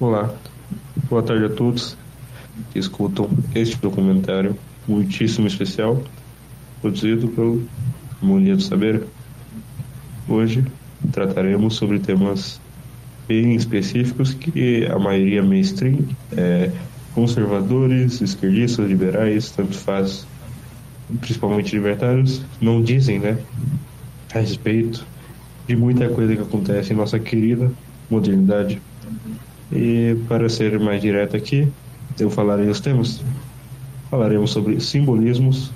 Olá, boa tarde a todos que escutam este documentário muitíssimo especial, produzido pelo Harmonia do Saber. Hoje trataremos sobre temas bem específicos que a maioria mainstream, é, conservadores, esquerdistas, liberais, tanto faz, principalmente libertários, não dizem, né, a respeito de muita coisa que acontece em nossa querida modernidade. E para ser mais direto aqui, eu falarei os temas. Falaremos sobre simbolismos,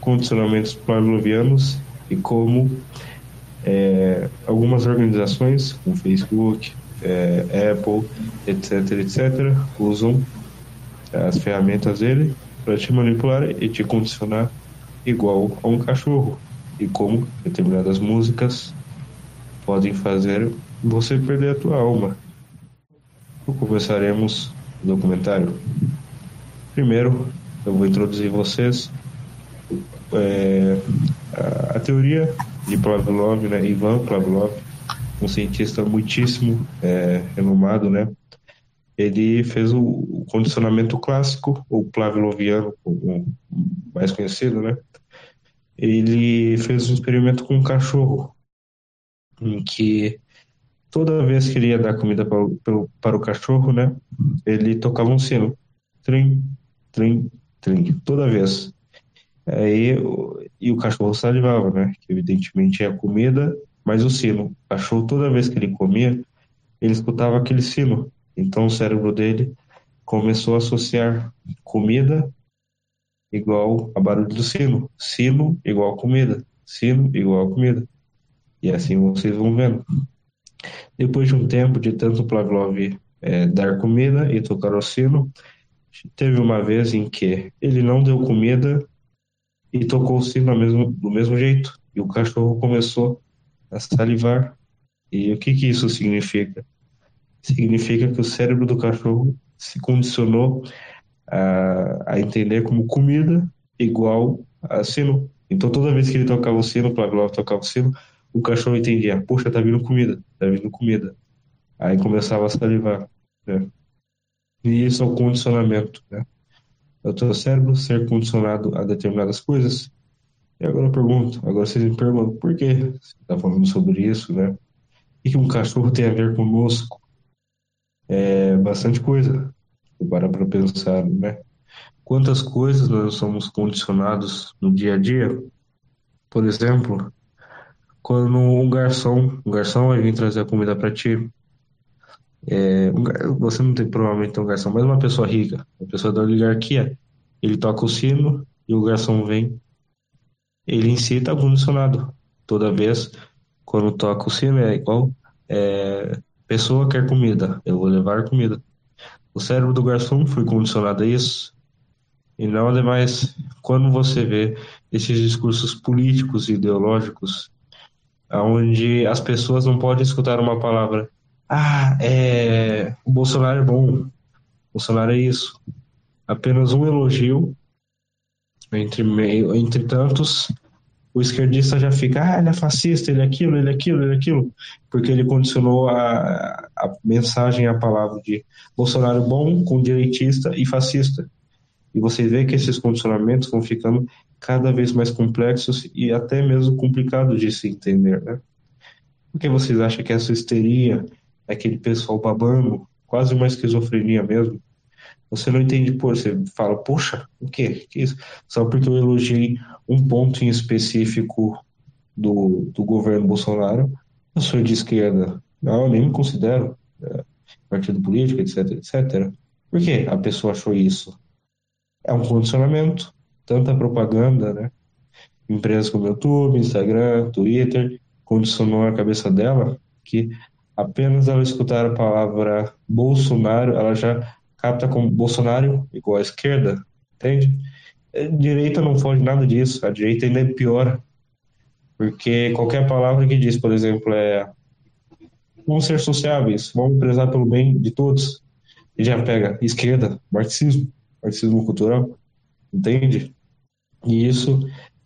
condicionamentos pavlovianos e como é, algumas organizações, como Facebook, é, Apple, etc., etc., usam as ferramentas dele para te manipular e te condicionar igual a um cachorro. E como determinadas músicas podem fazer você perder a tua alma. Começaremos o documentário. Primeiro, eu vou introduzir vocês é, a, a, teoria de Pavlov, né, Ivan Pavlov, um cientista muitíssimo é, renomado, né? Ele fez o, o condicionamento clássico, ou pavloviano, mais conhecido, né? Ele fez um experimento com um cachorro, em que toda vez que ele ia dar comida para, para, para o cachorro, né? Ele tocava um sino, trim, trim, trim, toda vez. Aí, e o cachorro salivava, né? Que evidentemente é a comida, mas o sino. O cachorro, toda vez que ele comia, ele escutava aquele sino. Então o cérebro dele começou a associar comida igual a barulho do sino, sino igual comida, sino igual comida. E assim vocês vão vendo. Depois de um tempo de tanto Pavlov é, dar comida e tocar o sino, teve uma vez em que ele não deu comida e tocou o sino mesmo, do mesmo jeito. E o cachorro começou a salivar. E o que, que isso significa? Significa que o cérebro do cachorro se condicionou a, a entender como comida igual a sino. Então, toda vez que ele tocava o sino, Pavlov tocava o sino, o cachorro entendia: puxa, tá vindo comida, tá vindo comida. Aí começava a salivar. Né? E isso é o condicionamento. Né? É o teu cérebro ser condicionado a determinadas coisas e agora eu pergunto, agora vocês me perguntam, por que você está falando sobre isso, né? O que um cachorro tem a ver conosco? É bastante coisa, para para pensar, né? Quantas coisas nós somos condicionados no dia a dia? Por exemplo, quando um garçom, um garçom vai vir trazer a comida para ti, é, você não tem provavelmente um garçom, mas uma pessoa rica, uma pessoa da oligarquia, ele toca o sino e o garçom vem ele em si está condicionado. Toda vez quando toca o sino é igual é, pessoa quer comida, eu vou levar comida. O cérebro do garçom foi condicionado a isso. E não ademais, quando você vê esses discursos políticos e ideológicos, onde as pessoas não podem escutar uma palavra, ah, é, o Bolsonaro é bom, o Bolsonaro é isso. Apenas um elogio entre, meio, entre tantos, o esquerdista já fica, ah, ele é fascista, ele é aquilo, ele é aquilo, ele é aquilo, porque ele condicionou a, a mensagem, a palavra de Bolsonaro bom com direitista e fascista. E você vê que esses condicionamentos vão ficando cada vez mais complexos e até mesmo complicados de se entender, né? Por que vocês acham que essa histeria, aquele pessoal babando, quase uma esquizofrenia mesmo, você não entende, pô, você fala, poxa, o quê? Que isso? Só porque eu elogiei um ponto em específico do, do governo Bolsonaro, eu sou de esquerda. Não, eu nem me considero é, partido político, etc, etc. Por que a pessoa achou isso? É um condicionamento, tanta propaganda, né? Empresas como YouTube, Instagram, Twitter, condicionou a cabeça dela que apenas ela escutar a palavra Bolsonaro, ela já capta como Bolsonaro igual à esquerda, entende? A é, direita não foge nada disso, a direita ainda é pior, porque qualquer palavra que diz, por exemplo, é vamos ser sociáveis, vamos prezar pelo bem de todos, e já pega esquerda, marxismo, marxismo cultural, entende? E isso,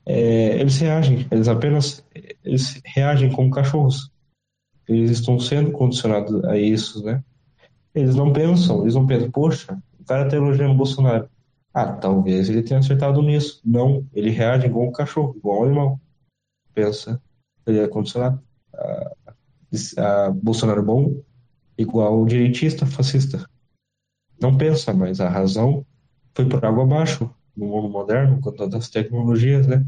é, eles reagem, eles apenas eles reagem como cachorros. Eles estão sendo condicionados a isso, né? Eles não pensam, eles não pensam, poxa, o cara tá elogiando o Bolsonaro. Ah, talvez ele tenha acertado nisso. Não, ele reage igual um cachorro, igual um animal. Pensa, ele é condicionado. A, a Bolsonaro bom, igual direitista, fascista. Não pensa, mas a razão foi por água abaixo no mundo moderno, com tantas tecnologias, né?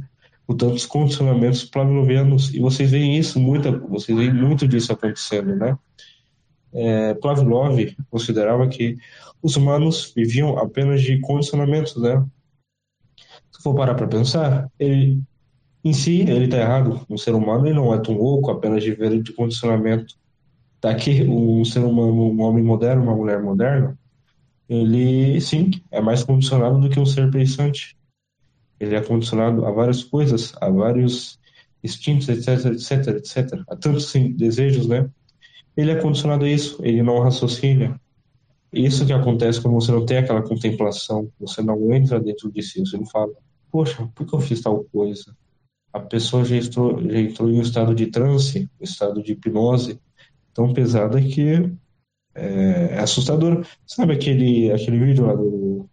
Com tantos condicionamentos pavlovianos. E vocês veem isso, muita, vocês veem muito disso acontecendo, né? É, Pavlov considerava que os humanos viviam apenas de condicionamentos, né? Se for parar para pensar, ele em si ele está errado. Um ser humano ele não é tão louco apenas de viver de condicionamento. Daqui um ser humano, um homem moderno, uma mulher moderna, ele sim é mais condicionado do que um ser pensante. Ele é condicionado a várias coisas, a vários instintos, etc, etc, etc. A tantos sim, desejos, né? Ele é condicionado a isso. Ele não raciocina. Isso que acontece quando você não tem aquela contemplação, você não entra dentro de si, você não fala, poxa, por que eu fiz tal coisa? A pessoa já entrou, já entrou em um estado de transe, um estado de hipnose tão pesada que é, é assustador. Sabe aquele, aquele vídeo lá do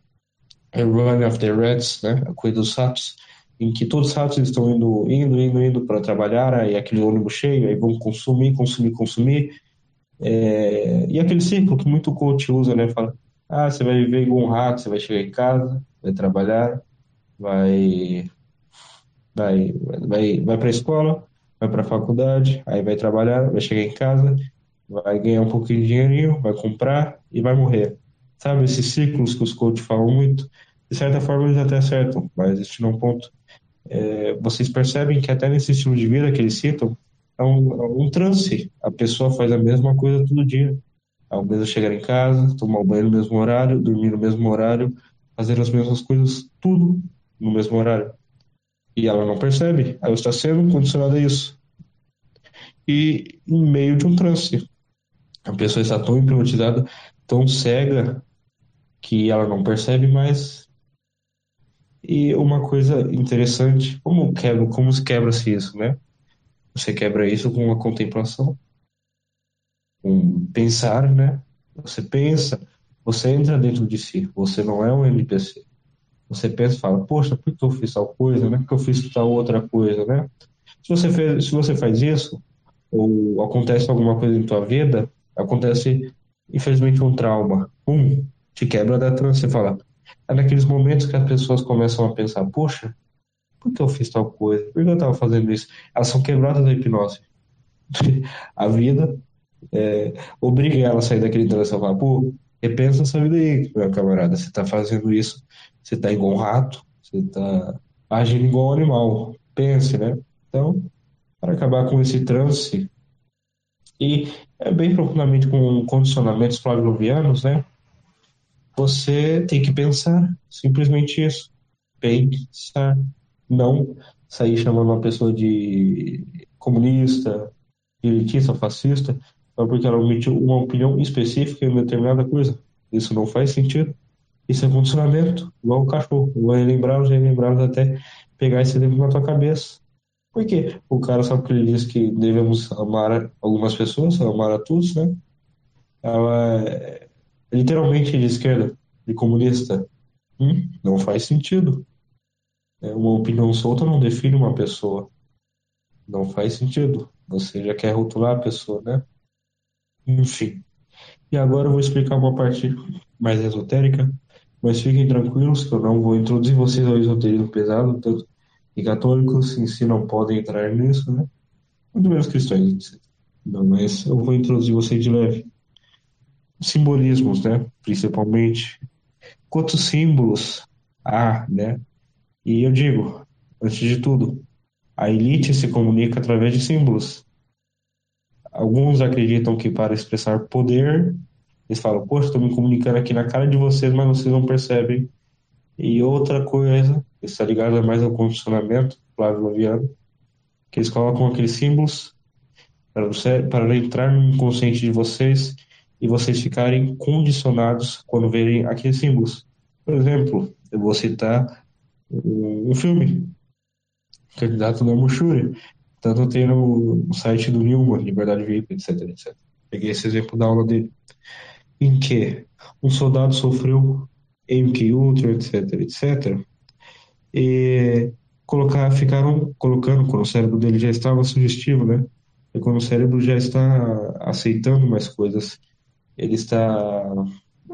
Run of the Rats, né? A coisa dos ratos, em que todos os ratos estão indo, indo, indo, indo para trabalhar, aí aquele ônibus cheio, aí vão consumir, consumir, consumir. É, e aquele ciclo que muito coach usa, né? Fala, ah, você vai viver igual um rato, você vai chegar em casa, vai trabalhar, vai vai vai vai para a escola, vai para a faculdade, aí vai trabalhar, vai chegar em casa, vai ganhar um pouquinho de dinheirinho, vai comprar e vai morrer. Sabe, esses ciclos que os coaches falam muito, de certa forma eles até acertam, mas existe um ponto. É, vocês percebem que até nesse estilo de vida que eles citam, é um, é um transe. A pessoa faz a mesma coisa todo dia. Ao mesmo chegar em casa, tomar o banho no mesmo horário, dormir no mesmo horário, fazer as mesmas coisas, tudo no mesmo horário. E ela não percebe, ela está sendo condicionada a isso. E em meio de um transe. A pessoa está tão hipnotizada, tão cega, que ela não percebe mais. E uma coisa interessante, como quebra, como se quebra-se isso, né? Você quebra isso com uma contemplação, com pensar, né? Você pensa, você entra dentro de si, você não é um NPC. Você pensa e fala, poxa, por que eu fiz tal coisa, né? Por que eu fiz tal outra coisa, né? Se você, fez, se você faz isso, ou acontece alguma coisa em tua vida, acontece, infelizmente, um trauma. Um, te quebra da trança. Você fala. É naqueles momentos que as pessoas começam a pensar: poxa, por que eu fiz tal coisa? Por que eu estava fazendo isso? Elas são quebradas da hipnose. a vida é, obriga ela a sair daquele trança e falar: pô, repensa essa vida aí, meu camarada. Você está fazendo isso, você está igual um rato, você está agindo igual um animal. Pense, né? Então, para acabar com esse transe e é bem profundamente com condicionamentos pavlovianos, né? Você tem que pensar, simplesmente isso. Pensar, não sair chamando uma pessoa de comunista, elitista, fascista, só porque ela emitiu uma opinião específica em determinada coisa. Isso não faz sentido. Isso é condicionamento, igual o cachorro. Vai lembrar, já lembrar até pegar esse exemplo na tua cabeça. Por quê? O cara sabe que ele diz que devemos amar algumas pessoas, amar a todos, né? Ela é literalmente de esquerda, de comunista. Hum, não faz sentido. É, uma opinião solta não define uma pessoa. Não faz sentido. Você já quer rotular a pessoa, né? Enfim. E agora eu vou explicar uma parte mais esotérica, mas fiquem tranquilos que eu não vou introduzir vocês ao esoterismo pesado, tanto e católicos em si não podem entrar nisso, né? Muito menos cristãos, Não, mas eu vou introduzir vocês de leve. Simbolismos, né? Principalmente. Quantos símbolos há, né? E eu digo, antes de tudo, a elite se comunica através de símbolos. Alguns acreditam que para expressar poder, eles falam, poxa, estou me comunicando aqui na cara de vocês, mas vocês não percebem. E outra coisa está ligado mais ao condicionamento pavloviano, que eles colocam aqueles símbolos para, você, para entrar no inconsciente de vocês e vocês ficarem condicionados quando verem aqueles símbolos. Por exemplo, eu vou citar um, filme, Candidato da Muxúria, tanto tem no, site do Newman, Liberdade VIP, etc, etc. Peguei esse exemplo da aula dele. em que um soldado sofreu MK Ultra, etc, etc, e colocar, ficaram colocando quando o cérebro dele já estava sugestivo, né? E quando o cérebro já está aceitando mais coisas, ele está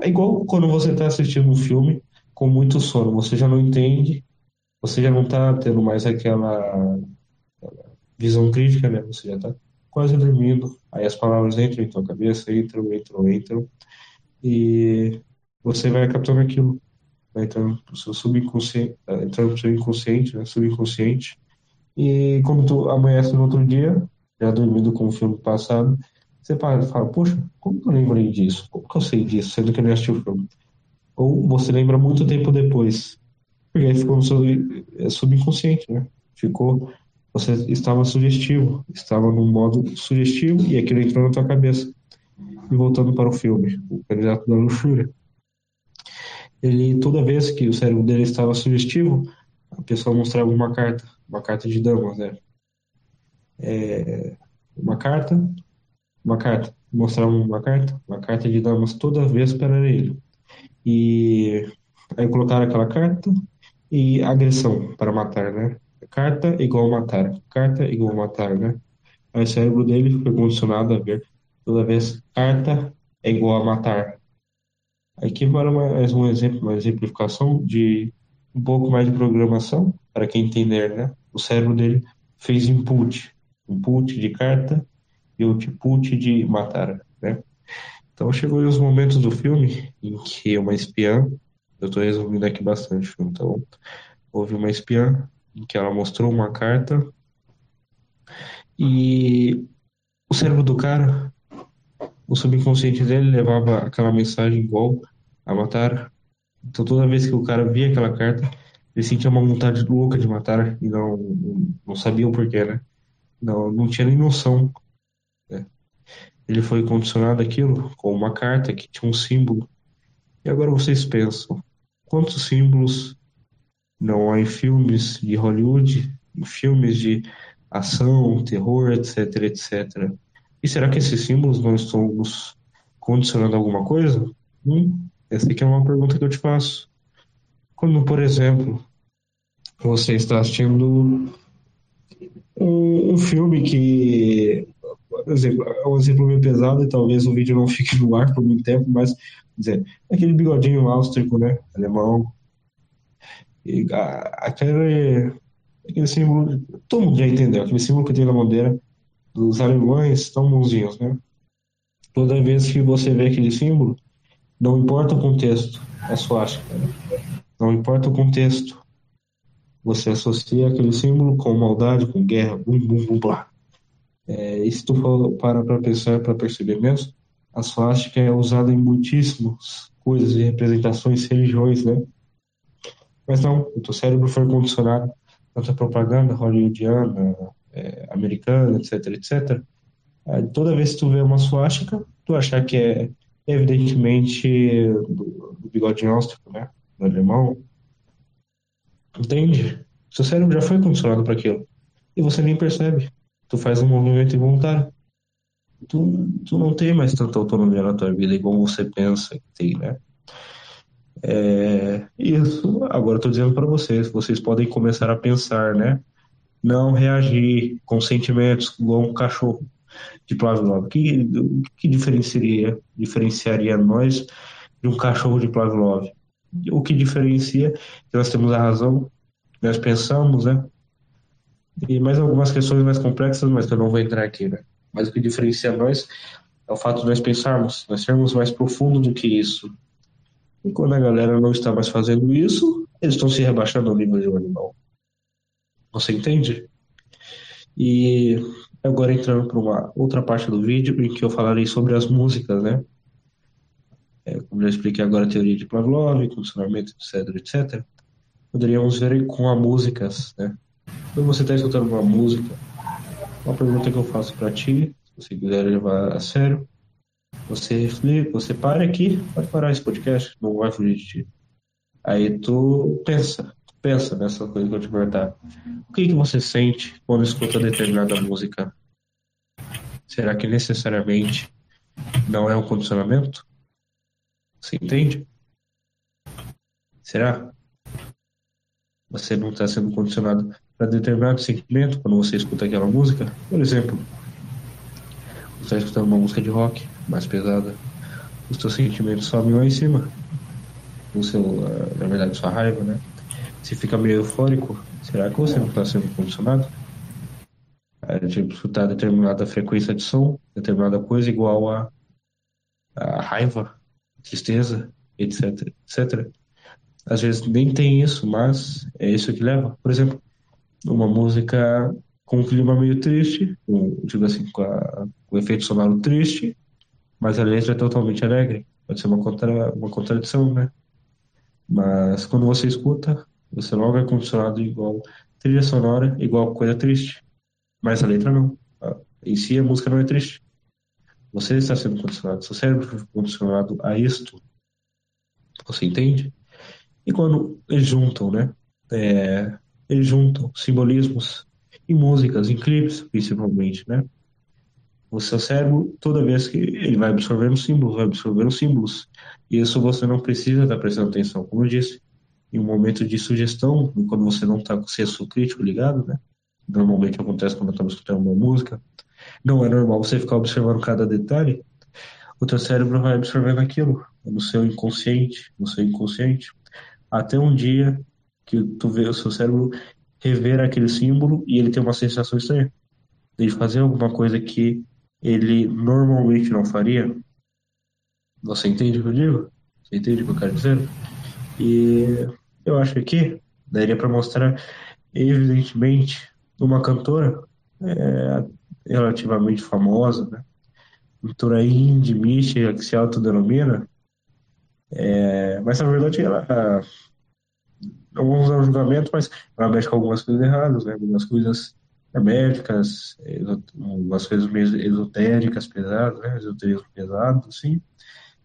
é igual quando você está assistindo um filme com muito sono, você já não entende, você já não está tendo mais aquela visão crítica, né? Você já está quase dormindo, aí as palavras entram em tua cabeça, entram, entram, entram, e você vai captando aquilo, vai entrando pro seu subconsciente, eh, entrando seu inconsciente, né? Subconsciente, e quando tu amanhece no outro dia, já dormindo com o filme passado, você para e fala, poxa, como eu lembrei disso? Como que eu sei disso, sendo que eu nem assisti o filme? Ou você lembra muito tempo depois, porque aí ficou no seu é, subconsciente, né? Ficou, você estava sugestivo, estava num modo sugestivo e aquilo entrou na tua cabeça. E voltando para o filme, o candidato da luxúria. Ele, toda vez que o cérebro dele estava sugestivo, a pessoa mostrava uma carta, uma carta de damas, né? É, uma carta, uma carta, mostrava uma carta, uma carta de damas toda vez para ele. E aí colocaram aquela carta e agressão para matar, né? Carta igual matar, carta igual matar, né? Aí o cérebro dele foi condicionado a ver toda vez carta é igual a matar. Aqui para mais um exemplo, uma exemplificação de um pouco mais de programação para quem entender, né? O cérebro dele fez input, input de carta e output de matar, né? Então chegou os momentos do filme em que uma espiã, eu estou resumindo aqui bastante então houve uma espiã em que ela mostrou uma carta e o cérebro do cara, o subconsciente dele levava aquela mensagem igual a matar. Então toda vez que o cara via aquela carta, ele sentia uma vontade louca de matar e não, não sabia o porquê, né? Não, não tinha nem noção. Né? Ele foi condicionado aquilo com uma carta que tinha um símbolo. E agora vocês pensam, quantos símbolos não há em filmes de Hollywood, em filmes de ação, terror, etc, etc. E será que esses símbolos não estão nos condicionando alguma coisa? Hum, essa aqui é uma pergunta que eu te faço. Quando, por exemplo, você está assistindo um, um filme que, exemplo, é um exemplo meio pesado e talvez o vídeo não fique no ar por muito tempo, mas, dizer, aquele bigodinho áustrico, né, alemão, e, a, aquele, aquele símbolo, todo mundo já entendeu, aquele símbolo que tem na bandeira dos alemães tão bonzinhos, né? Toda vez que você vê aquele símbolo, não importa o contexto, é suástica. Né? Não importa o contexto, você associa aquele símbolo com maldade, com guerra, bum, bum, bum, blá. É, e se tu for parar para pensar, para perceber mesmo, a suástica é usada em muitíssimas coisas e representações, religiões, né? Mas não, o teu cérebro foi condicionado tanto a propaganda hollywoodiana, é, americana, etc, etc. Aí, toda vez que tu vê uma suástica, tu achar que é evidentemente do, do bigodinho áustrico, né? Do alemão. Entende? Seu cérebro já foi condicionado para aquilo. E você nem percebe. Tu faz um movimento involuntário. Tu, tu não tem mais tanta autonomia na tua vida igual você pensa que tem, né? É, isso, agora tô dizendo para vocês, vocês podem começar a pensar, né? Não reagir com sentimentos igual um cachorro de Pavlov. O que, que diferenciaria, diferenciaria nós de um cachorro de Pavlov? O que diferencia que nós temos a razão, nós pensamos, né? E mais algumas questões mais complexas, mas que eu não vou entrar aqui, né? Mas o que diferencia nós é o fato de nós pensarmos, nós sermos mais profundo do que isso. E quando a galera não está mais fazendo isso, eles estão se rebaixando ao nível de um animal. Você entende? E agora entrando para uma outra parte do vídeo em que eu falarei sobre as músicas, né? É, como já expliquei agora a teoria de Pavlov, funcionamento, etc, etc. Poderíamos ver com as músicas, né? Quando você está escutando uma música, uma pergunta que eu faço para ti, se você quiser levar a sério, você reflete, você para aqui, pode parar esse podcast, não vai fugir de ti. Aí tu pensa, pensa nessa coisa que eu te perguntar. O que, que você sente quando escuta determinada música? Será que necessariamente não é um condicionamento? Você entende? Será? Você não está sendo condicionado para determinado sentimento quando você escuta aquela música? Por exemplo, você está escutando uma música de rock mais pesada, os seus sentimentos sobem lá em cima. O seu, eh, na verdade, sua raiva, né? Você fica meio eufórico. Será que você não está sendo condicionado? A tipo, escutar determinada frequência de som, determinada coisa igual a, a raiva, tristeza, etc, etc. Às vezes nem tem isso, mas é isso que leva. Por exemplo, uma música com um clima meio triste, com, digo assim, com, a, com o efeito sonoro triste, mas a letra é totalmente alegre. Pode ser uma, contra, uma contradição, né? Mas quando você escuta, você logo é condicionado igual trilha sonora, igual coisa triste. Mas a letra não. Em si, a música não é triste. Você está sendo condicionado, seu cérebro foi condicionado a isto. Você entende? E quando eles juntam, né? É, eles juntam simbolismos em músicas, em clipes, principalmente, né? O seu cérebro, toda vez que ele vai absorvendo símbolos, vai absorvendo símbolos. E isso você não precisa estar prestando atenção. Como eu disse, em um momento de sugestão, quando você não está com o senso crítico ligado, né? Normalmente acontece quando estamos escutando uma música. Não é normal você ficar observando cada detalhe. O teu cérebro vai absorvendo aquilo no seu inconsciente, no seu inconsciente, até um dia que tu vê o seu cérebro rever aquele símbolo e ele tem uma sensação estranha de fazer alguma coisa que ele normalmente não faria. Você entende o que eu digo? Você entende o que eu quero dizer? E eu acho que aqui daria para mostrar, evidentemente, uma cantora é, relativamente famosa, né? Cantora indie, mística, que se autodenomina. É, mas na verdade ela alguns julgamento, mas ela mexe com algumas coisas erradas, né? Algumas coisas médicas, algumas coisas meio esotéricas pesadas, né? Esoterismo pesado, assim.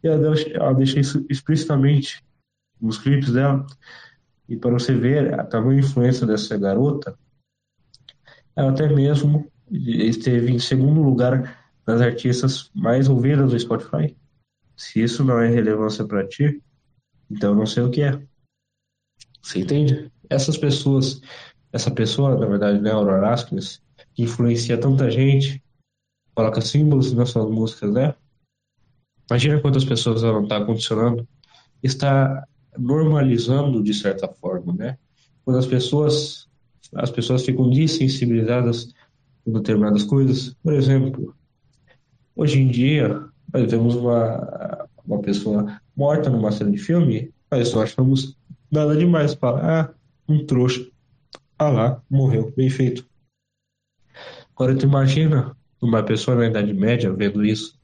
E ela deixa, ela deixa isso explicitamente nos clipes dela. E para você ver a tamanha influência dessa garota, ela até mesmo esteve em segundo lugar das artistas mais ouvidas do Spotify. Se isso não é relevância para ti, então não sei o que é. Você entende? Essas pessoas, essa pessoa, na verdade, né, Aurora Ascles, que influencia tanta gente, coloca símbolos nas suas músicas, né? Imagina quantas pessoas ela está condicionando, está normalizando de certa forma, né? Quando as pessoas, as pessoas ficam desensibilizadas com determinadas coisas, por exemplo, hoje em dia nós vemos uma, uma pessoa morta numa cena de filme, nós só achamos Nada demais. Fala, ah, um trouxa. Ah lá, morreu. Bem feito. Agora tu imagina uma pessoa na Idade Média vendo isso.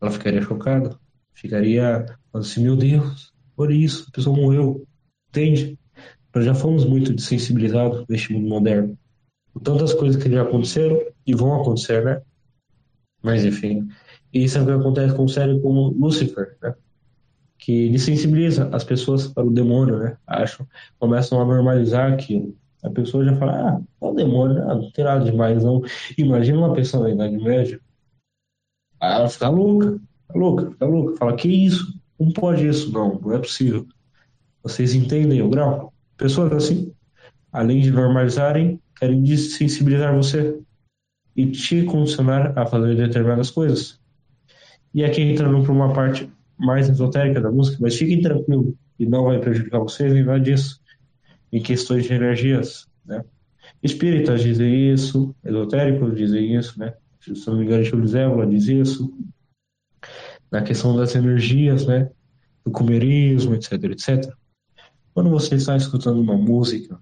Ela ficaria chocada. Ficaria assim, meu Deus, por isso, a pessoa morreu. Entende? Nós já fomos muito desensibilizados neste mundo moderno. Com tantas coisas que já aconteceram e vão acontecer, né? Mas enfim. E isso é o que acontece com série como Lucifer, né? que ele sensibiliza as pessoas para o demônio, né? Acham, começam a normalizar aquilo. A pessoa já fala, ah, é o demônio, ah, não tem nada demais, não. Imagina uma pessoa na Idade Média, ela fica louca, fica louca, fica louca. Fala, que isso? Não pode isso, não, não é possível. Vocês entendem o grau? Pessoas assim, além de normalizarem, querem desensibilizar você e te condicionar a fazer determinadas coisas. E aqui entrando para uma parte mais esotérica da música, mas fiquem tranquilos, e não vai prejudicar vocês nem nada disso, em questões de energias, né? Espíritas dizem isso, esotéricos dizem isso, né? Se não me engano, Júlio Zévola diz isso. Na questão das energias, né? Do comerismo, etc, etc. Quando você está escutando uma música,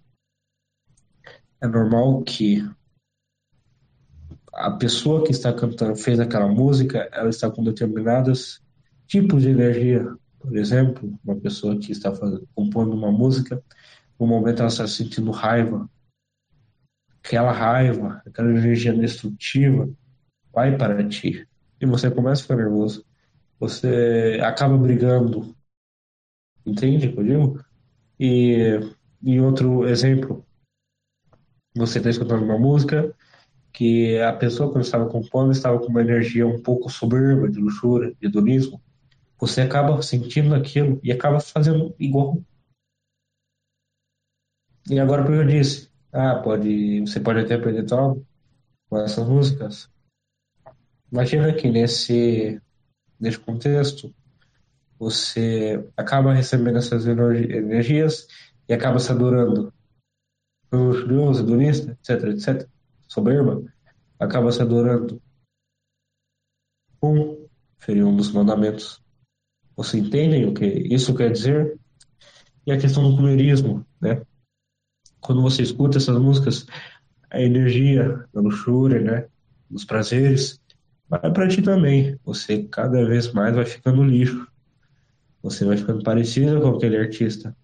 é normal que a pessoa que está cantando, fez aquela música, ela está com determinadas tipos de energia. Por exemplo, uma pessoa que está fazendo, compondo uma música, no momento ela está sentindo raiva. Aquela raiva, aquela energia destrutiva, vai para ti. E você começa a ficar nervoso. Você acaba brigando. Entende o que eu digo? E, e outro exemplo, você está escutando uma música que a pessoa, quando estava compondo, estava com uma energia um pouco soberba, de luxúria, de hedonismo você acaba sentindo aquilo e acaba fazendo igual. E agora, como eu disse, ah, pode, você pode até aprender tal com essas músicas. Imagina que nesse, nesse contexto você acaba recebendo essas energias e acaba se adorando. Orgulhoso, hedonista, etc, etc, soberba, acaba se adorando. Um, ferir um dos mandamentos. Você entende o que isso quer dizer? E a questão do colerismo, né? Quando você escuta essas músicas, a energia da luxúria, né? Dos prazeres, vai para ti também. Você cada vez mais vai ficando lixo. Você vai ficando parecido com aquele artista.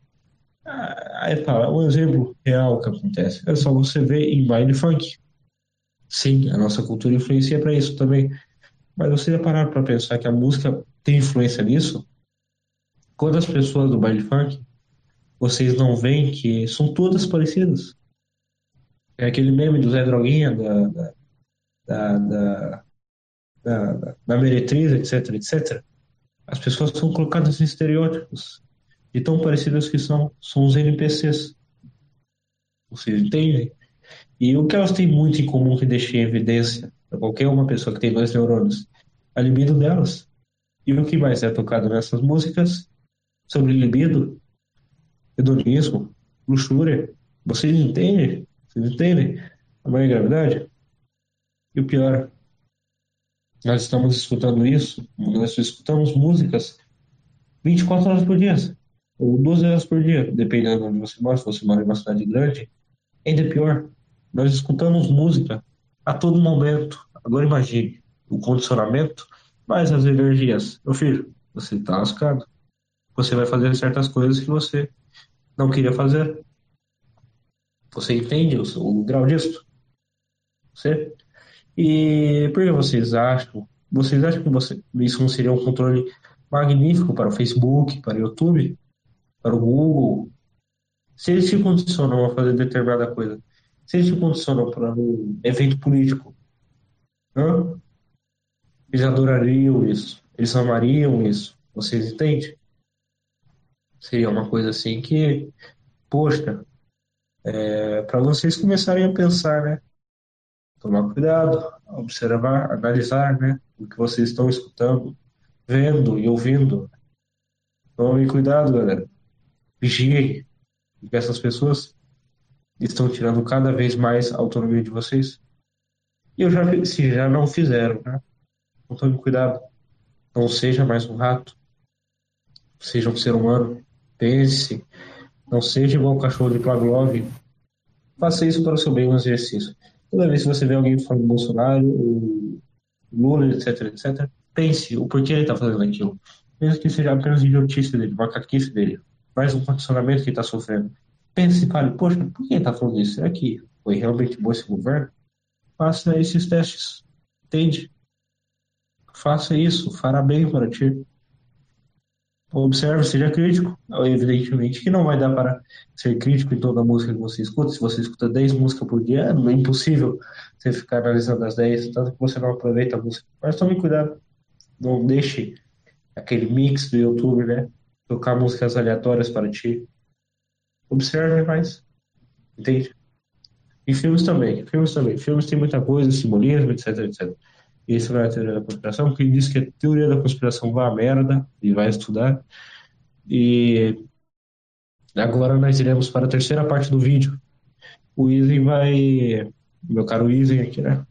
Ah, aí fala, um exemplo real que acontece. É só você ver em baile funk. Sim, a nossa cultura influencia para isso também. Mas você já pararam para pensar que a música tem influência nisso? Quando as pessoas do baile funk, vocês não veem que são todas parecidas. É aquele meme do Zé Droguinha, da, da, da, da, da, da meretriz, etc, etc. As pessoas são colocadas em estereótipos. E tão parecidas que são, são os NPCs. Vocês entendem? E o que elas têm muito em comum que deixei em evidência para qualquer uma pessoa que tem dois neurônios? A libido delas. E o que mais é tocado nessas músicas sobre libido, hedonismo, luxúria? Vocês entendem? Vocês entendem a maior gravidade? E o pior, nós estamos escutando isso, nós escutamos músicas 24 horas por dia, ou 12 horas por dia, dependendo de onde você mora, se você mora em uma cidade grande, ainda é pior. Nós escutamos música a todo momento. Agora imagine o condicionamento mais as energias. Meu filho, você está lascado. Você vai fazer certas coisas que você não queria fazer. Você entende o, o grau disso? Você? E por que vocês acham? Vocês acham que você, isso não seria um controle magnífico para o Facebook, para o YouTube, para o Google? Se eles te condicionam a fazer determinada coisa, se eles te condicionam para um evento político, hã? eles adorariam isso, eles amariam isso. Vocês entendem? Seria uma coisa assim que, poxa, é, para vocês começarem a pensar, né? Tomar cuidado, observar, analisar né, o que vocês estão escutando, vendo e ouvindo. Tomem cuidado, galera. Vigiem, porque essas pessoas estão tirando cada vez mais a autonomia de vocês. E eu já se já não fizeram, né? Então tome cuidado. Não seja mais um rato. Seja um ser humano. Pense. Não seja igual o cachorro de Pavlov. Faça isso para o seu bem um exercício. Toda vez que você vê alguém falando Bolsonaro, Lula, etc, etc, pense o porquê ele está fazendo aquilo. Mesmo que seja apenas idiotice dele, macaquice dele, mais um condicionamento que está sofrendo. Pense e fale, poxa, por que ele está falando isso? Será que foi realmente bom esse governo? Faça esses testes, entende? Faça isso, fará bem para ti. Observe, seja crítico. Evidentemente que não vai dar para ser crítico em toda música que você escuta. Se você escuta 10 músicas por dia, é impossível você ficar analisando as 10, tanto que você não aproveita a música. Mas tome cuidado. Não deixe aquele mix do YouTube, né? Tocar músicas aleatórias para ti. Observe mais. Entende? E filmes também. Filmes também. Filmes tem muita coisa, simbolismo, etc, etc. Não é a teoria da conspiração. Quem diz que a teoria da conspiração vai a merda e vai estudar. E agora nós iremos para a terceira parte do vídeo. O Easy vai, meu caro Easy aqui, né?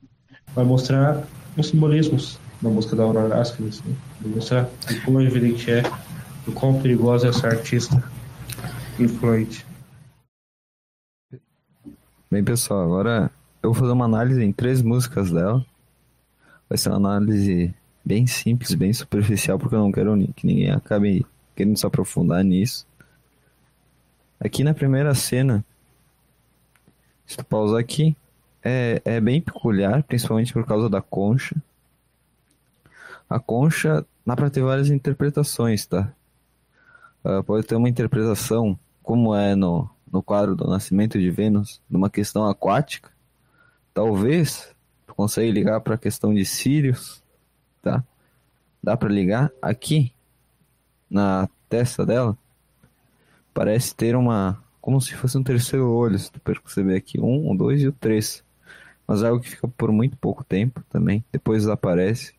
Vai mostrar os simbolismos da música da Aurora Askenis. Né? Vai mostrar o quão evidente é, o quão perigosa é essa artista influente. Bem, pessoal, agora eu vou fazer uma análise em três músicas dela vai ser uma análise bem simples, bem superficial, porque eu não quero que ninguém acabe querendo se aprofundar nisso. Aqui na primeira cena, se tu pausar aqui, é, é bem peculiar, principalmente por causa da concha. A concha dá para ter várias interpretações, tá? Uh, pode ter uma interpretação, como é no, no quadro do Nascimento de Vênus, numa questão aquática. Talvez consegue ligar para a questão de Sirius, tá? Dá para ligar aqui na testa dela parece ter uma. como se fosse um terceiro olho, se tu perceber aqui. Um, o dois e o três. Mas é algo que fica por muito pouco tempo também. Depois desaparece.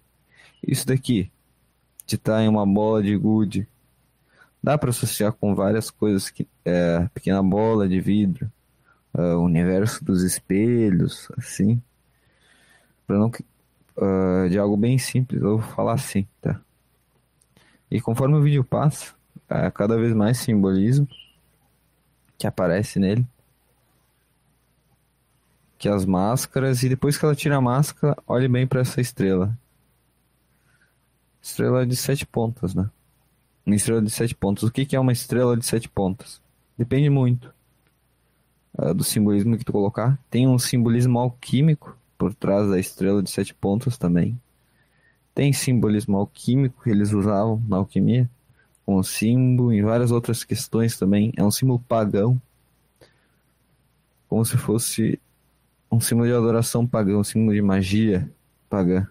Isso daqui, de estar tá em uma bola de gude, dá para associar com várias coisas que é pequena bola de vidro, uh, universo dos espelhos, assim. Não uh, de algo bem simples, eu vou falar assim, tá? E conforme o vídeo passa, é cada vez mais simbolismo que aparece nele. Que as máscaras, e depois que ela tira a máscara, olhe bem para essa estrela. Estrela de sete pontas, né? Uma estrela de sete pontos. O que, que é uma estrela de sete pontas? Depende muito uh, do simbolismo que tu colocar. Tem um simbolismo alquímico por trás da estrela de sete pontas também. Tem simbolismo alquímico que eles usavam na alquimia, como símbolo, em várias outras questões também. É um símbolo pagão, como se fosse um símbolo de adoração pagã, um símbolo de magia pagã.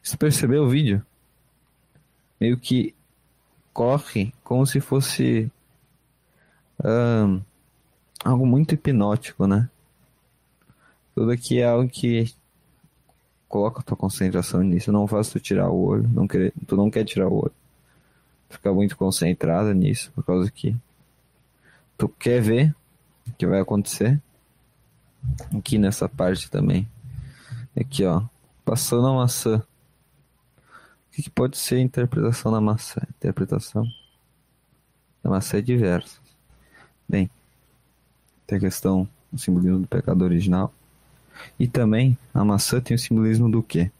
Você percebeu o vídeo? Meio que corre como se fosse um, algo muito hipnótico, né? Tudo aqui é algo que coloca a tua concentração nisso, não faz tu tirar o olho, não quer, tu não quer tirar o olho. Fica muito concentrado nisso, por causa que tu quer ver o que vai acontecer. Aqui nessa parte também. Aqui, ó. Passando a maçã. O que, que pode ser a interpretação da maçã? Interpretação da maçã é diversa. Bem, tem a questão do simbolismo do pecado original. E também a maçã tem o simbolismo do quê?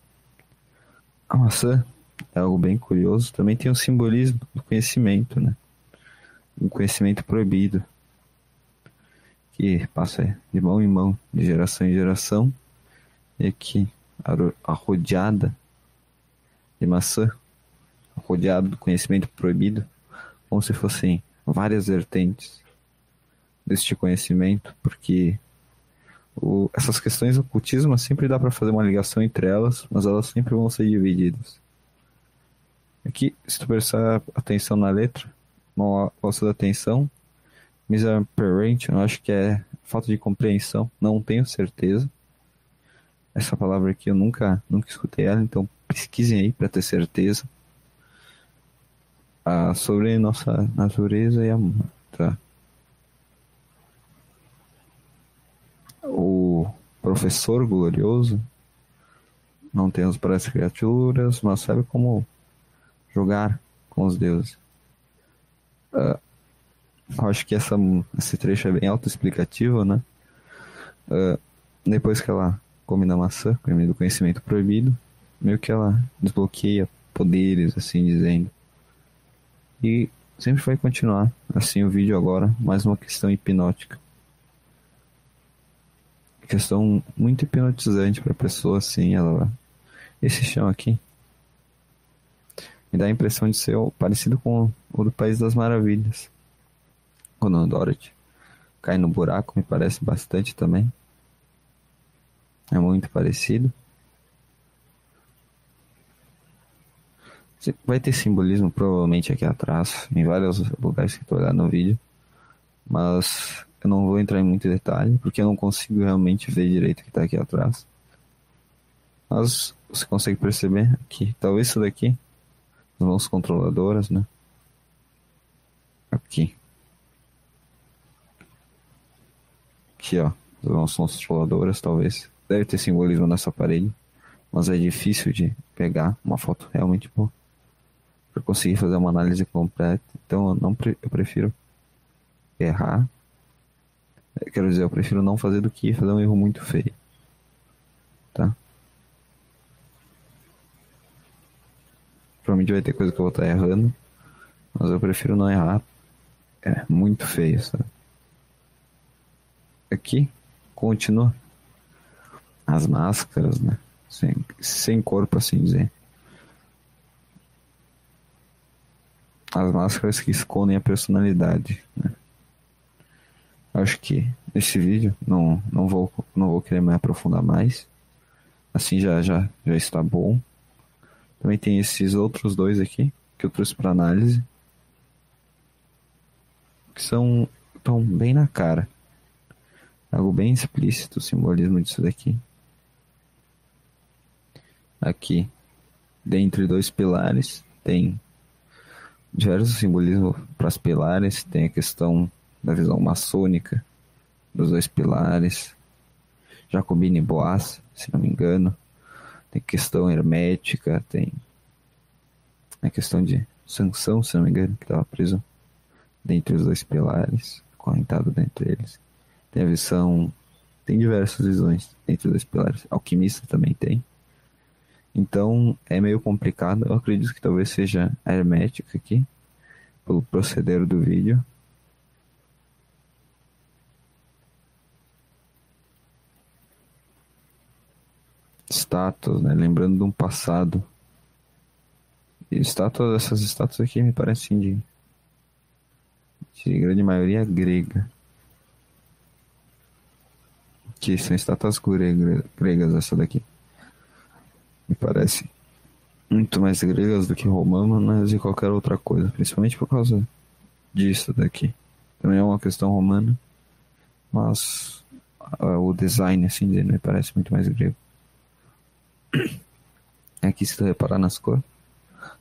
A maçã é algo bem curioso. Também tem o simbolismo do conhecimento, né? O conhecimento proibido. Que passa de mão em mão, de geração em geração. E aqui, arrodeada de maçã, rodeado do conhecimento proibido, como se fossem várias vertentes deste conhecimento, porque o, essas questões do ocultismo sempre dá para fazer uma ligação entre elas, mas elas sempre vão ser divididas. Aqui, se tu prestar atenção na letra, mal gosto da atenção, misapparent, eu acho que é falta de compreensão, não tenho certeza. Essa palavra aqui eu nunca, nunca escutei ela, então pesquisem aí para ter certeza ah, sobre nossa natureza e amor, tá? O professor glorioso não tem os para as criaturas, mas sabe como jogar com os deuses. Uh, acho que essa, esse trecho é bem autoexplicativo, né? Uh, depois que ela come da maçã, come do conhecimento proibido, meio que ela desbloqueia poderes, assim dizendo. E sempre vai continuar assim o vídeo agora, mais uma questão hipnótica. Questão muito hipnotizante para a pessoa, assim, ela esse chão aqui me dá a impressão de ser parecido com o do País das Maravilhas. Quando Dorothy cai no buraco, me parece bastante também. É muito parecido. Vai ter simbolismo provavelmente aqui atrás, em vários lugares que tu olhar no vídeo. Mas eu não vou entrar em muito detalhe, porque eu não consigo realmente ver direito o que está aqui atrás. Mas você consegue perceber que talvez isso daqui, as mãos controladoras, né? Aqui. Aqui, ó. As mãos controladoras, talvez. Deve ter simbolismo nessa parede. Mas é difícil de pegar uma foto realmente boa para conseguir fazer uma análise completa. Então eu não eu prefiro errar. Eu quero dizer, eu prefiro não fazer do que fazer um erro muito feio. Tá? Provavelmente vai ter coisa que eu vou estar errando, mas eu prefiro não errar. É muito feio, sabe? Aqui continua as máscaras, né? Sem, sem corpo, assim dizer. as máscaras que escondem a personalidade. Né? Acho que nesse vídeo não, não, vou, não vou querer me aprofundar mais. Assim já, já, já está bom. Também tem esses outros dois aqui que eu trouxe para análise. Que são tão bem na cara. Algo bem explícito o simbolismo disso daqui. Aqui, dentre dois pilares, tem diversos simbolismos para os pilares. Tem a questão da visão maçônica dos dois pilares. Jacobina e Boas, se não me engano. Tem questão hermética, tem a questão de sanção, se não me engano, que estava preso dentre os dois pilares, correntado dentre eles. Tem a visão, tem diversas visões entre os dois pilares. Alquimista também tem. Então é meio complicado. Eu acredito que talvez seja hermética aqui, pelo proceder do vídeo. Estátuas, né? Lembrando de um passado. E estátuas, essas estátuas aqui me parecem de, de grande maioria grega. Que são estátuas gregas essa daqui me parece muito mais gregas do que romanas e qualquer outra coisa, principalmente por causa disso daqui. Também é uma questão romana, mas uh, o design assim me parece muito mais grego. Aqui se tu reparar nas cores,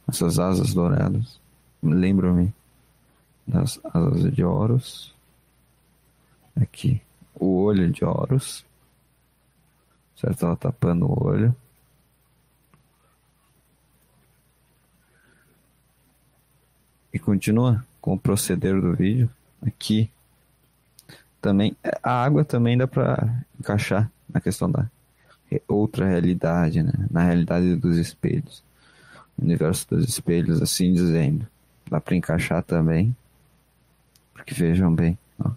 essas asas douradas, lembram-me das asas de Horus. Aqui, o olho de Horus. Certo? Ela tapando o olho. e continua com o proceder do vídeo aqui também a água também dá para encaixar na questão da outra realidade, né? Na realidade dos espelhos, o universo dos espelhos, assim dizendo, dá para encaixar também, porque vejam bem, ó.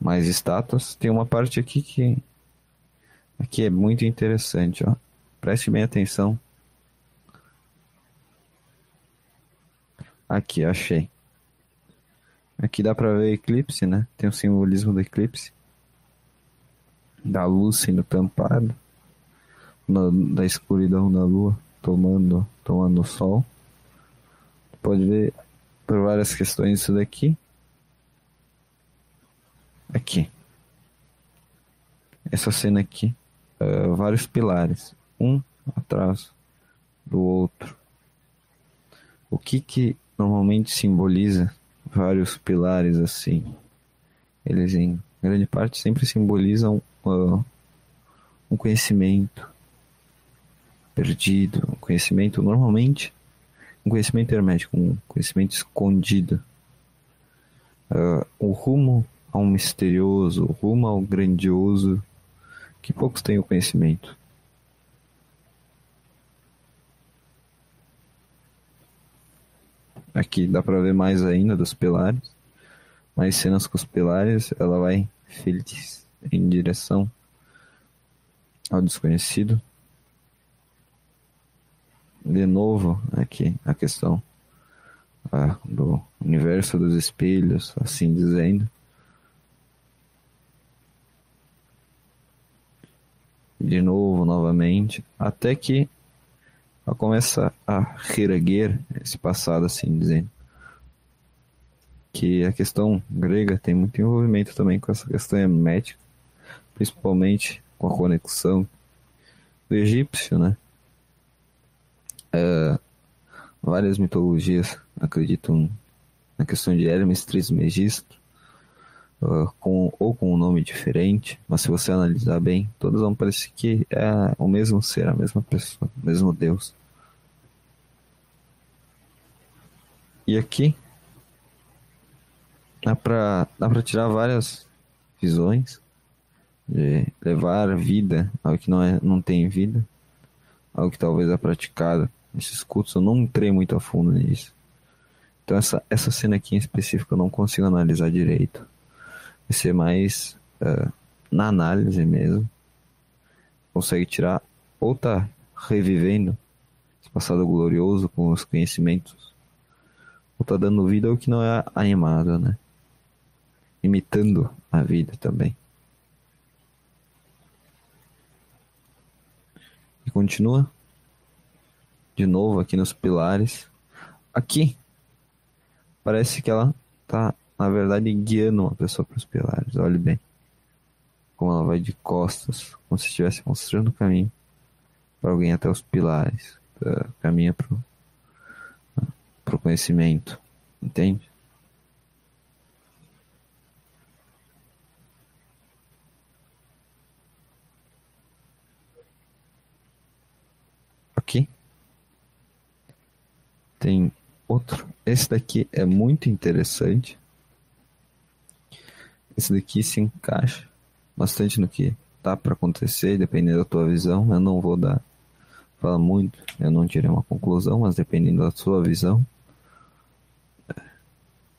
mais estátuas. Tem uma parte aqui que aqui é muito interessante, ó. Preste bem atenção Aqui, achei. Aqui dá pra ver eclipse, né? Tem o simbolismo do eclipse. Da luz sendo tampada. Da escuridão da lua tomando, tomando o sol. Pode ver por várias questões isso daqui. Aqui. Essa cena aqui. Uh, vários pilares. Um atrás do outro. O que que normalmente simboliza vários pilares assim. Eles em grande parte sempre simbolizam uh, um conhecimento perdido, um conhecimento normalmente um conhecimento hermético, um conhecimento escondido, uh, o rumo ao misterioso, o rumo ao grandioso, que poucos têm o conhecimento. Aqui dá para ver mais ainda dos pilares. Mais cenas com os pilares. Ela vai feliz em direção ao desconhecido. De novo, aqui a questão ah, do universo dos espelhos, assim dizendo. De novo, novamente, até que ela começa a reerguer esse passado, assim dizendo. Que a questão grega tem muito envolvimento também com essa questão hermética, principalmente com a conexão do egípcio, né? É, várias mitologias acreditam na questão de Hermes Trismegisto, uh, com, ou com um nome diferente, mas se você analisar bem, todas vão parecer que é o mesmo ser, a mesma pessoa, o mesmo Deus. E aqui dá pra, dá tirar várias visões de levar vida ao que não, é, não tem vida, algo que talvez é praticado nesses cultos. Eu não entrei muito a fundo nisso. Então essa, essa cena aqui em específico eu não consigo analisar direito. Vai ser mais uh, na análise mesmo. Consegue tirar ou tá revivendo esse passado glorioso com os conhecimentos, ou tá dando vida ao que não é animado, né? Imitando a vida também. E continua. De novo aqui nos pilares. Aqui parece que ela tá na verdade, guiando uma pessoa para os pilares. Olhe bem. Como ela vai de costas, como se estivesse mostrando o caminho para alguém até os pilares. Caminha para o conhecimento. Entende? Aqui tem outro. Esse daqui é muito interessante. Esse daqui se encaixa bastante no que tá para acontecer, dependendo da tua visão. Eu não vou dar falar muito, eu não tirei uma conclusão, mas dependendo da sua visão,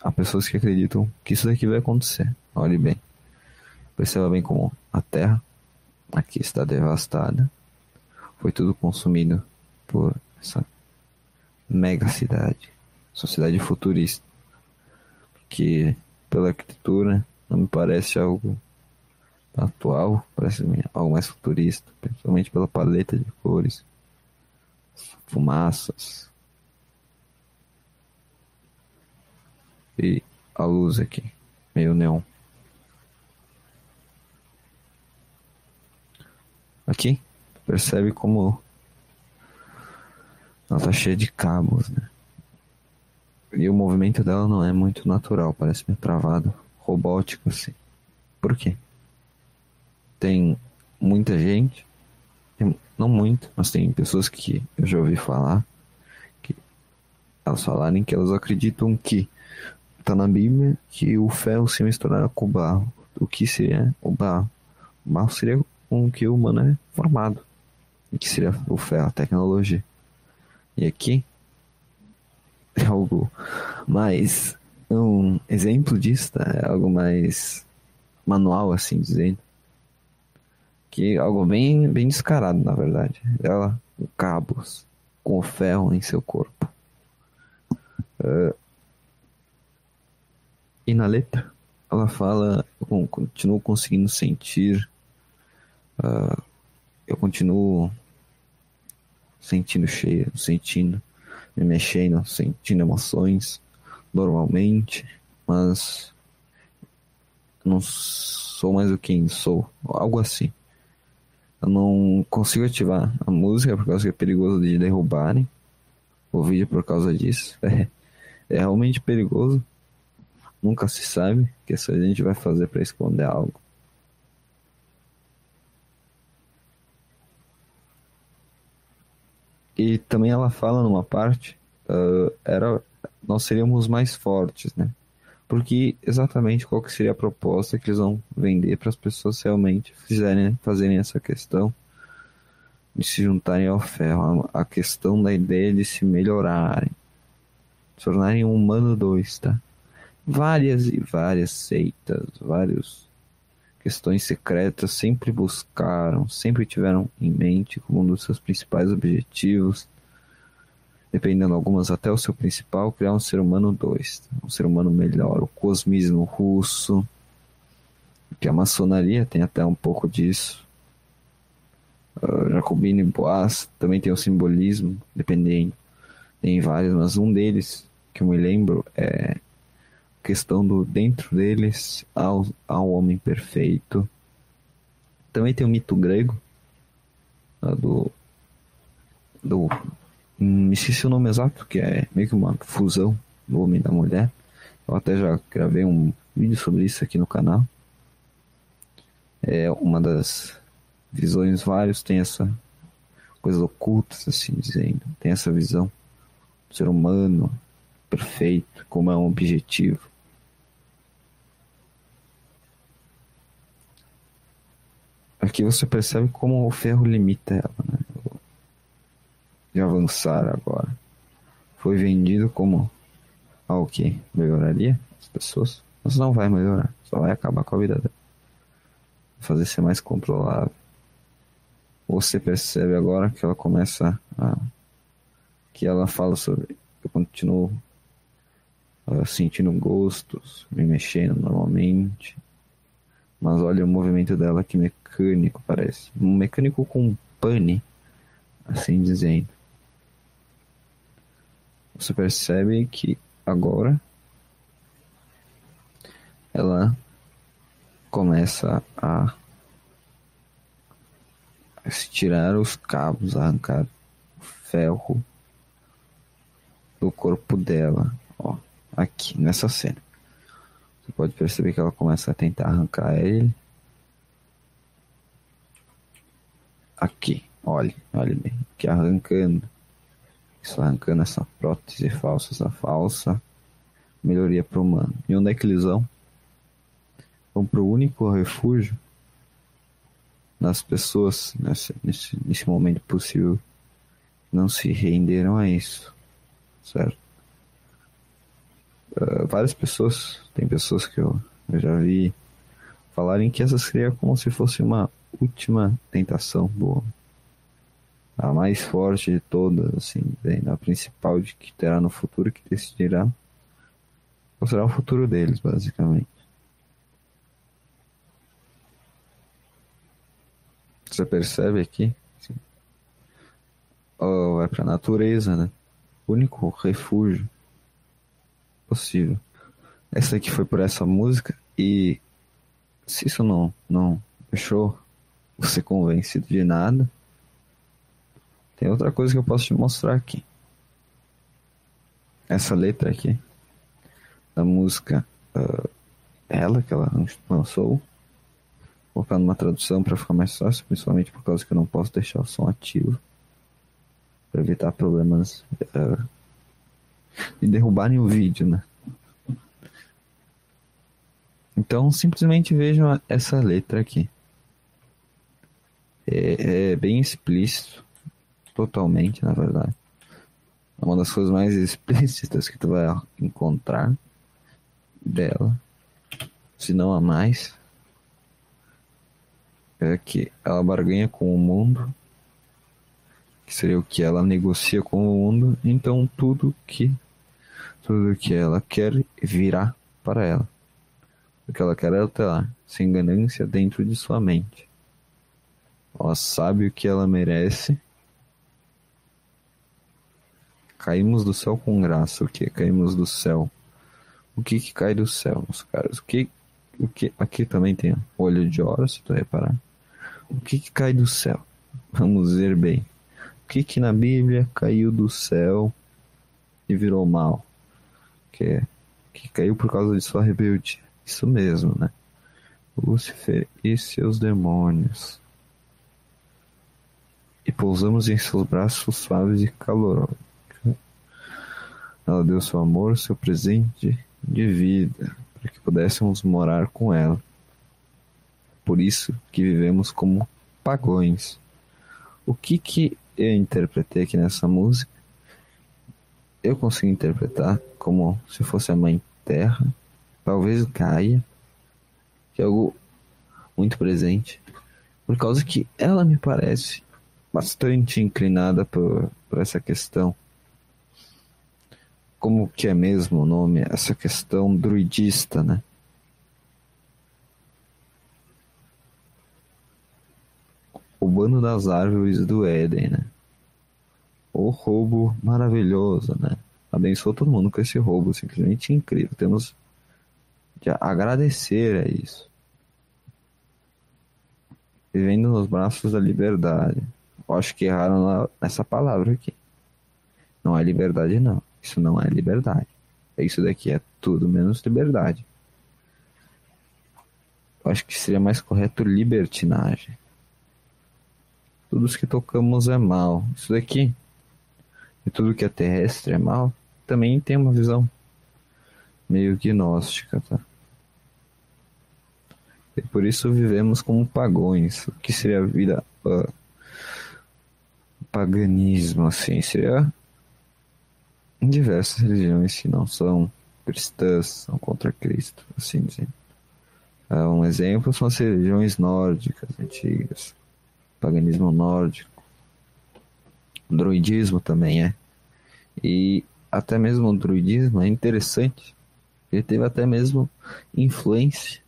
há pessoas que acreditam que isso daqui vai acontecer. Olhe bem. Perceba bem como a Terra aqui está devastada. Foi tudo consumido por essa mega cidade, sociedade futurista, que pela arquitetura não me parece algo atual, parece algo mais futurista, principalmente pela paleta de cores, fumaças e a luz aqui, meio neon. Aqui, percebe como ela tá cheia de cabos, né? E o movimento dela não é muito natural, parece meio travado, robótico assim. Por quê? Tem muita gente, não muito, mas tem pessoas que eu já ouvi falar que elas falarem que elas acreditam que tá na Bíblia que o ferro se misturará com o barro. O que seria o barro? O barro seria com que o humano é formado. Que seria o ferro, a tecnologia. E aqui é algo mais. Um exemplo disso, tá? É algo mais manual, assim dizendo. Que é algo bem, bem descarado, na verdade. Ela com cabos, com o ferro em seu corpo. Uh, e na letra, ela fala: Eu continuo conseguindo sentir. Uh, eu continuo sentindo cheiro, sentindo, me mexendo, sentindo emoções normalmente, mas não sou mais o quem sou, algo assim. Eu não consigo ativar a música por causa que é perigoso de derrubarem o vídeo por causa disso. É, é realmente perigoso. Nunca se sabe o que essa gente vai fazer para esconder algo. E também ela fala numa parte, uh, era nós seríamos mais fortes, né? Porque exatamente qual que seria a proposta que eles vão vender para as pessoas realmente fizerem, fazerem essa questão de se juntarem ao ferro, a questão da ideia de se melhorarem, se tornarem um humano dois, tá? Várias e várias seitas, vários questões secretas sempre buscaram, sempre tiveram em mente como um dos seus principais objetivos, dependendo algumas até o seu principal, criar um ser humano dois, um ser humano melhor, o cosmismo russo, que a maçonaria tem até um pouco disso. Uh, Jacobino e Boas também tem o simbolismo, dependendo, tem vários, mas um deles que eu me lembro é questão do dentro deles ao, ao homem perfeito. Também tem o mito grego né, do do me esqueci o nome exato que é meio que uma fusão do homem e da mulher. Eu até já gravei um vídeo sobre isso aqui no canal. É uma das visões vários tem essa coisa oculta, assim dizendo, tem essa visão do ser humano perfeito, como é um objetivo. Aqui você percebe como o ferro limita ela, né? De avançar agora. Foi vendido como algo que melhoraria as pessoas, mas não vai melhorar, só vai acabar com a vida dela. Fazer ser mais controlável. Você percebe agora que ela começa a. que ela fala sobre. Eu continuo uh, sentindo gostos, me mexendo normalmente. Mas olha o movimento dela que mecânico parece. Um mecânico com pane assim dizendo. Você percebe que agora ela começa a tirar os cabos, arrancar o ferro do corpo dela, ó, aqui nessa cena. Você pode perceber que ela começa a tentar arrancar ele. Aqui, olhe, olhe bem, que arrancando. Isso arrancando essa prótese falsa, essa falsa melhoria para o humano. E onde é que eles vão? Vão para o único refúgio das pessoas nesse, nesse, nesse momento possível não se renderam a isso, certo? Uh, várias pessoas, tem pessoas que eu, eu já vi falarem que essa seria como se fosse uma última tentação boa. A mais forte de todas, assim, a principal de que terá no futuro que decidirá qual será o futuro deles, basicamente. Você percebe aqui? Oh, vai para a natureza, né? O único refúgio possível. Essa aqui foi por essa música e se isso não não deixou você convencido de nada, tem outra coisa que eu posso te mostrar aqui. Essa letra aqui da música uh, ela que ela lançou colocar numa tradução para ficar mais fácil, principalmente por causa que eu não posso deixar o som ativo para evitar problemas uh, de derrubarem o vídeo, né? Então simplesmente vejam essa letra aqui. É, é bem explícito, totalmente, na verdade. É uma das coisas mais explícitas que tu vai encontrar dela, se não a mais é que ela barganha com o mundo, que seria o que ela negocia com o mundo, então tudo que tudo que ela quer virá para ela. O que ela quer é lá, sem ganância dentro de sua mente. Ela sabe o que ela merece. Caímos do céu com graça. O que? Caímos do céu. O que que cai do céu, meus caras? O que, o que aqui também tem olho de hora, se tu reparar. O que, que cai do céu? Vamos ver bem. O que, que na Bíblia caiu do céu e virou mal? Que, que caiu por causa de sua rebeldia. Isso mesmo, né? Lúcifer e seus demônios. E pousamos em seus braços suaves e calorosos. Ela deu seu amor, seu presente de vida, para que pudéssemos morar com ela por isso que vivemos como pagões. O que que eu interpretei aqui nessa música? Eu consigo interpretar como se fosse a mãe terra, talvez Gaia, que é algo muito presente, por causa que ela me parece bastante inclinada por, por essa questão. Como que é mesmo o nome? Essa questão druidista, né? roubando das árvores do Éden, né? O roubo maravilhoso, né? Abençoou todo mundo com esse roubo, simplesmente incrível. Temos de agradecer a isso. Vivendo nos braços da liberdade. Acho que erraram nessa palavra aqui. Não é liberdade, não. Isso não é liberdade. Isso daqui é tudo menos liberdade. Eu acho que seria mais correto libertinagem. Tudo que tocamos é mal. Isso daqui, e tudo que é terrestre é mal, também tem uma visão meio gnóstica, tá? E por isso vivemos como pagões. O que seria a vida? Uh, paganismo, assim, seria em diversas religiões que não são cristãs, são contra Cristo, assim dizendo. Uh, um exemplo são as religiões nórdicas antigas paganismo nórdico, druidismo também é. E até mesmo o druidismo é interessante. Ele teve até mesmo influência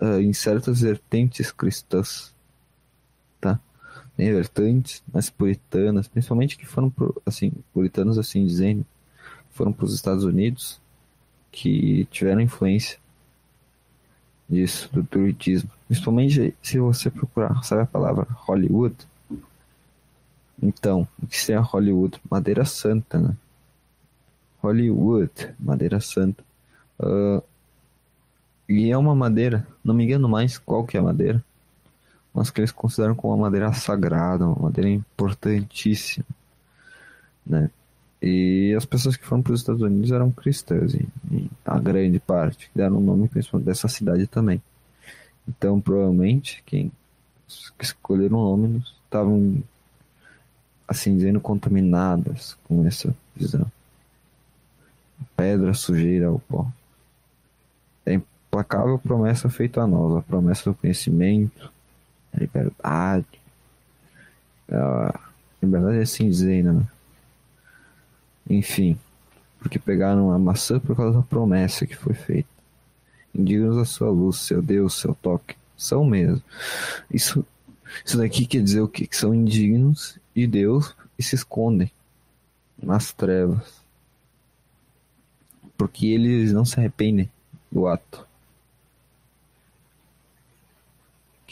uh, em certas vertentes cristãs. Tá? tem vertentes mais puritanas, principalmente que foram, assim, puritanos assim dizendo, foram para os Estados Unidos, que tiveram influência disso, do druidismo. Principalmente se você procurar, sabe a palavra Hollywood? Então, o que seria Hollywood? Madeira santa, né? Hollywood, madeira santa. Uh, e é uma madeira, não me engano mais qual que é a madeira, mas que eles consideram como uma madeira sagrada, uma madeira importantíssima, né? E as pessoas que foram para os Estados Unidos eram cristãs, a grande parte, deram o nome principalmente dessa cidade também. Então, provavelmente, quem escolheram o nome estavam, assim dizendo, contaminadas com essa visão. Pedra, sujeira, o pó. É implacável promessa feita a nós, a promessa do conhecimento, a liberdade. A liberdade é assim dizendo, né? Enfim, porque pegaram a maçã por causa da promessa que foi feita. Indignos da sua luz, seu Deus, seu toque. São mesmo. Isso, isso daqui quer dizer o quê? Que são indignos de Deus e se escondem nas trevas. Porque eles não se arrependem do ato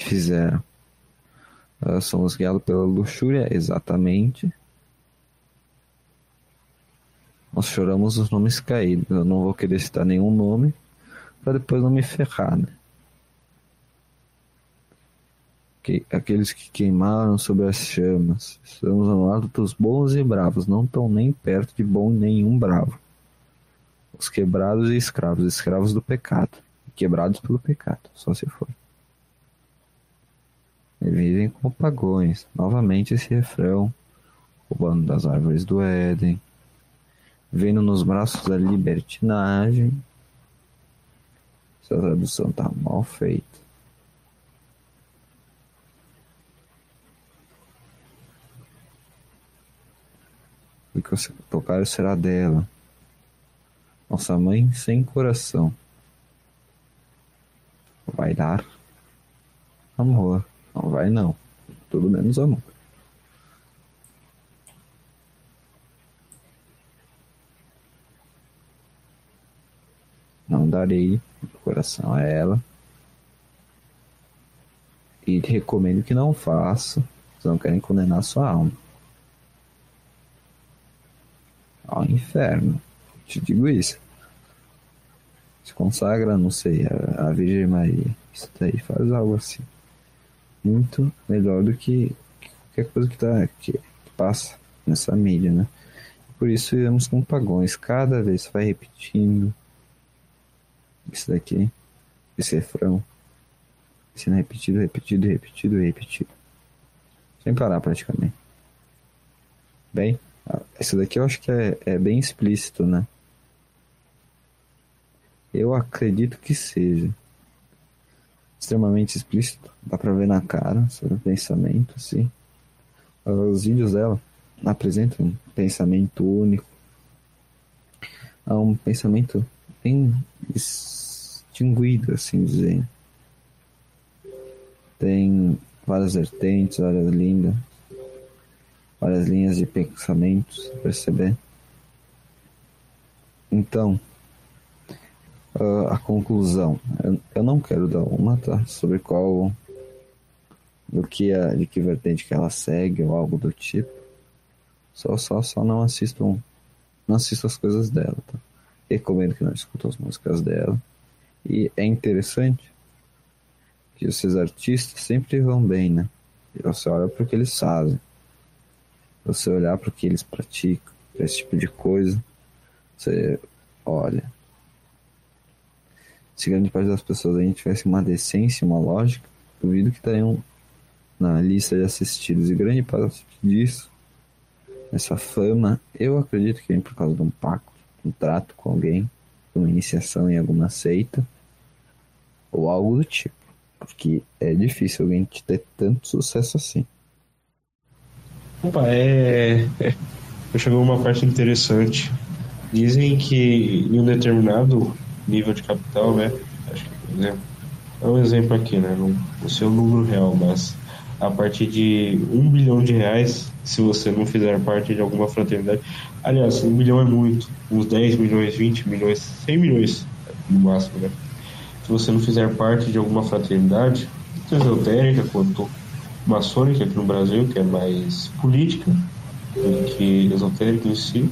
que fizeram. Nós somos guiados pela luxúria, exatamente. Nós choramos os nomes caídos. Eu não vou querer citar nenhum nome para depois não me ferrar, né? Que, aqueles que queimaram sobre as chamas. Estamos ao lado dos bons e bravos. Não estão nem perto de bom nenhum bravo. Os quebrados e escravos. Escravos do pecado. Quebrados pelo pecado. Só se for. E vivem como pagões. Novamente esse refrão. Roubando das árvores do Éden vendo nos braços da libertinagem. Essa tradução tá mal feita. O que você tocar será dela. Nossa mãe sem coração. Vai dar amor. Não vai não. Tudo menos amor. Não darei coração a ela. E recomendo que não faça, se não querem condenar sua alma. Ao inferno. Te digo isso. Se consagra, não sei, a, a Virgem Maria. Isso daí faz algo assim. Muito melhor do que, que qualquer coisa que, tá, que, que passa nessa mídia, né? Por isso vivemos com pagões. Cada vez vai repetindo isso daqui, esse refrão, sendo repetido, repetido, repetido, repetido, sem parar praticamente. Bem, esse daqui eu acho que é, é bem explícito, né? Eu acredito que seja extremamente explícito, dá pra ver na cara sobre o pensamento, assim. Os vídeos dela apresentam um pensamento único, há um pensamento bem distinguido, assim dizer. Tem várias vertentes, várias linhas, várias linhas de pensamentos, perceber. Então, a conclusão. Eu, eu, não quero dar uma, tá? Sobre qual. Do que a, de que vertente que ela segue ou algo do tipo. Só, só, só não assistam. Não assistam as coisas dela, tá? Recomendo que não escutem as músicas dela. E é interessante que esses artistas sempre vão bem, né? E você olha para o que eles fazem. Você olhar para o que eles praticam, esse tipo de coisa. Você olha. Se grande parte das pessoas aí tivesse uma decência, uma lógica, duvido que estariam na lista de assistidos. E grande parte disso, essa fama, eu acredito que vem por causa de um pacto um trato com alguém, uma iniciação em alguma seita ou algo do tipo. Porque é difícil alguém ter tanto sucesso assim. Opa, é. é chegou uma parte interessante. Dizem que em um determinado nível de capital, né? Acho que, né é um exemplo aqui, né? Não, não sei o número real, mas a partir de um bilhão de reais se você não fizer parte de alguma fraternidade. Aliás, um bilhão é muito, uns 10 milhões, 20 milhões, 100 milhões no máximo, né? Se você não fizer parte de alguma fraternidade, tanto esotérica quanto maçônica aqui no Brasil, que é mais política do que esotérica em si,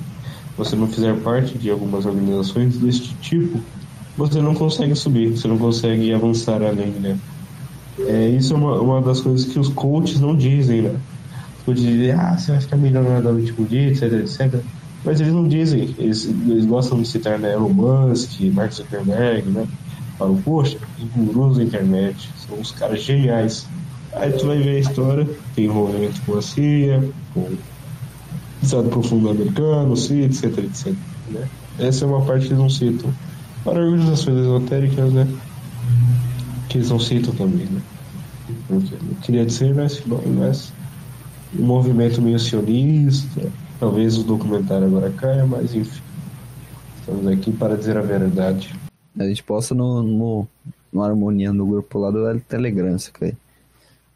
você não fizer parte de algumas organizações deste tipo, você não consegue subir, você não consegue avançar além, né? É, isso é uma, uma das coisas que os coaches não dizem, né? Os coaches dizem, ah, você vai ficar milionário da noite pro dia, etc, etc. Mas eles não dizem, eles, eles gostam de citar né, Elon Musk, Mark Zuckerberg, né? Falam, poxa, os gurus da internet, são os caras geniais. Aí tu vai ver a história, tem envolvimento com a CIA, com o Estado Profundo Americano, CIA, etc, etc. Né? Essa é uma parte que eles não citam. Para organizações esotéricas, né? Que eles não citam também, né? Não queria dizer, mas, mas um movimento meio sionista, talvez o documentário agora caia, mas enfim. Estamos aqui para dizer a verdade. A gente posta no, no, no Harmonia no grupo lá do Telegram, se cair.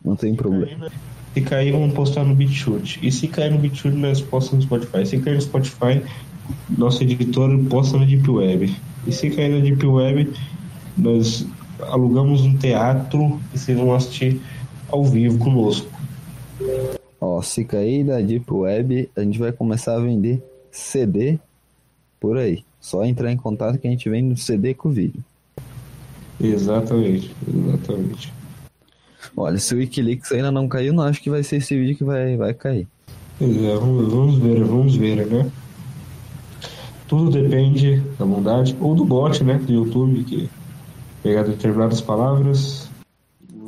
Não tem problema. Se cair, vamos postar no BitChute. E se cair no BitChute, nós postamos no Spotify. Se cair no Spotify, nosso editor posta na Deep Web. E se cair na Deep Web, nós alugamos um teatro e vocês vão assistir ao vivo conosco. Ó, se cair da Deep Web, a gente vai começar a vender CD por aí. Só entrar em contato que a gente vende no CD com vídeo. Exatamente, exatamente. Olha, se o Wikileaks ainda não caiu, não acho que vai ser esse vídeo que vai, vai cair. É, vamos ver, vamos ver, né? Tudo depende da bondade ou do bot, né, do YouTube, que pegar determinadas palavras.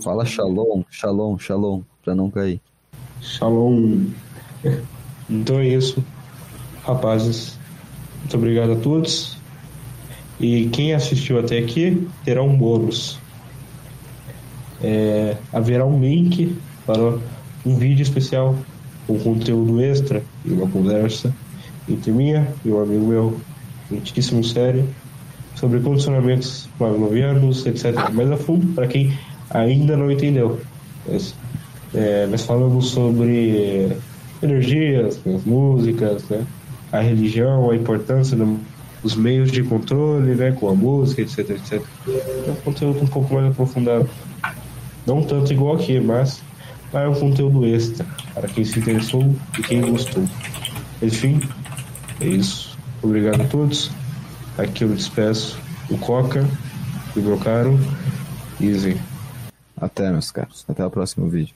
Fala shalom, shalom, shalom, pra não cair. Shalom. Então é isso, rapazes. Muito obrigado a todos. E quem assistiu até aqui terá um bônus. É, haverá um link para um vídeo especial com conteúdo extra e uma conversa entre minha e um amigo meu, muitíssimo sério, sobre condicionamentos pavlovianos, etc. Mais a fundo, para quem ainda não entendeu. É, nós falamos sobre energias, músicas, né? a religião, a importância dos meios de controle, né? com a música, etc, etc. É um conteúdo um pouco mais aprofundado. Não tanto igual aqui, mas é um conteúdo extra para quem se interessou e quem gostou. Enfim, é isso. Obrigado a todos. Aqui eu despeço o Coca o meu caro Easy. Até, meus caros. Até o próximo vídeo.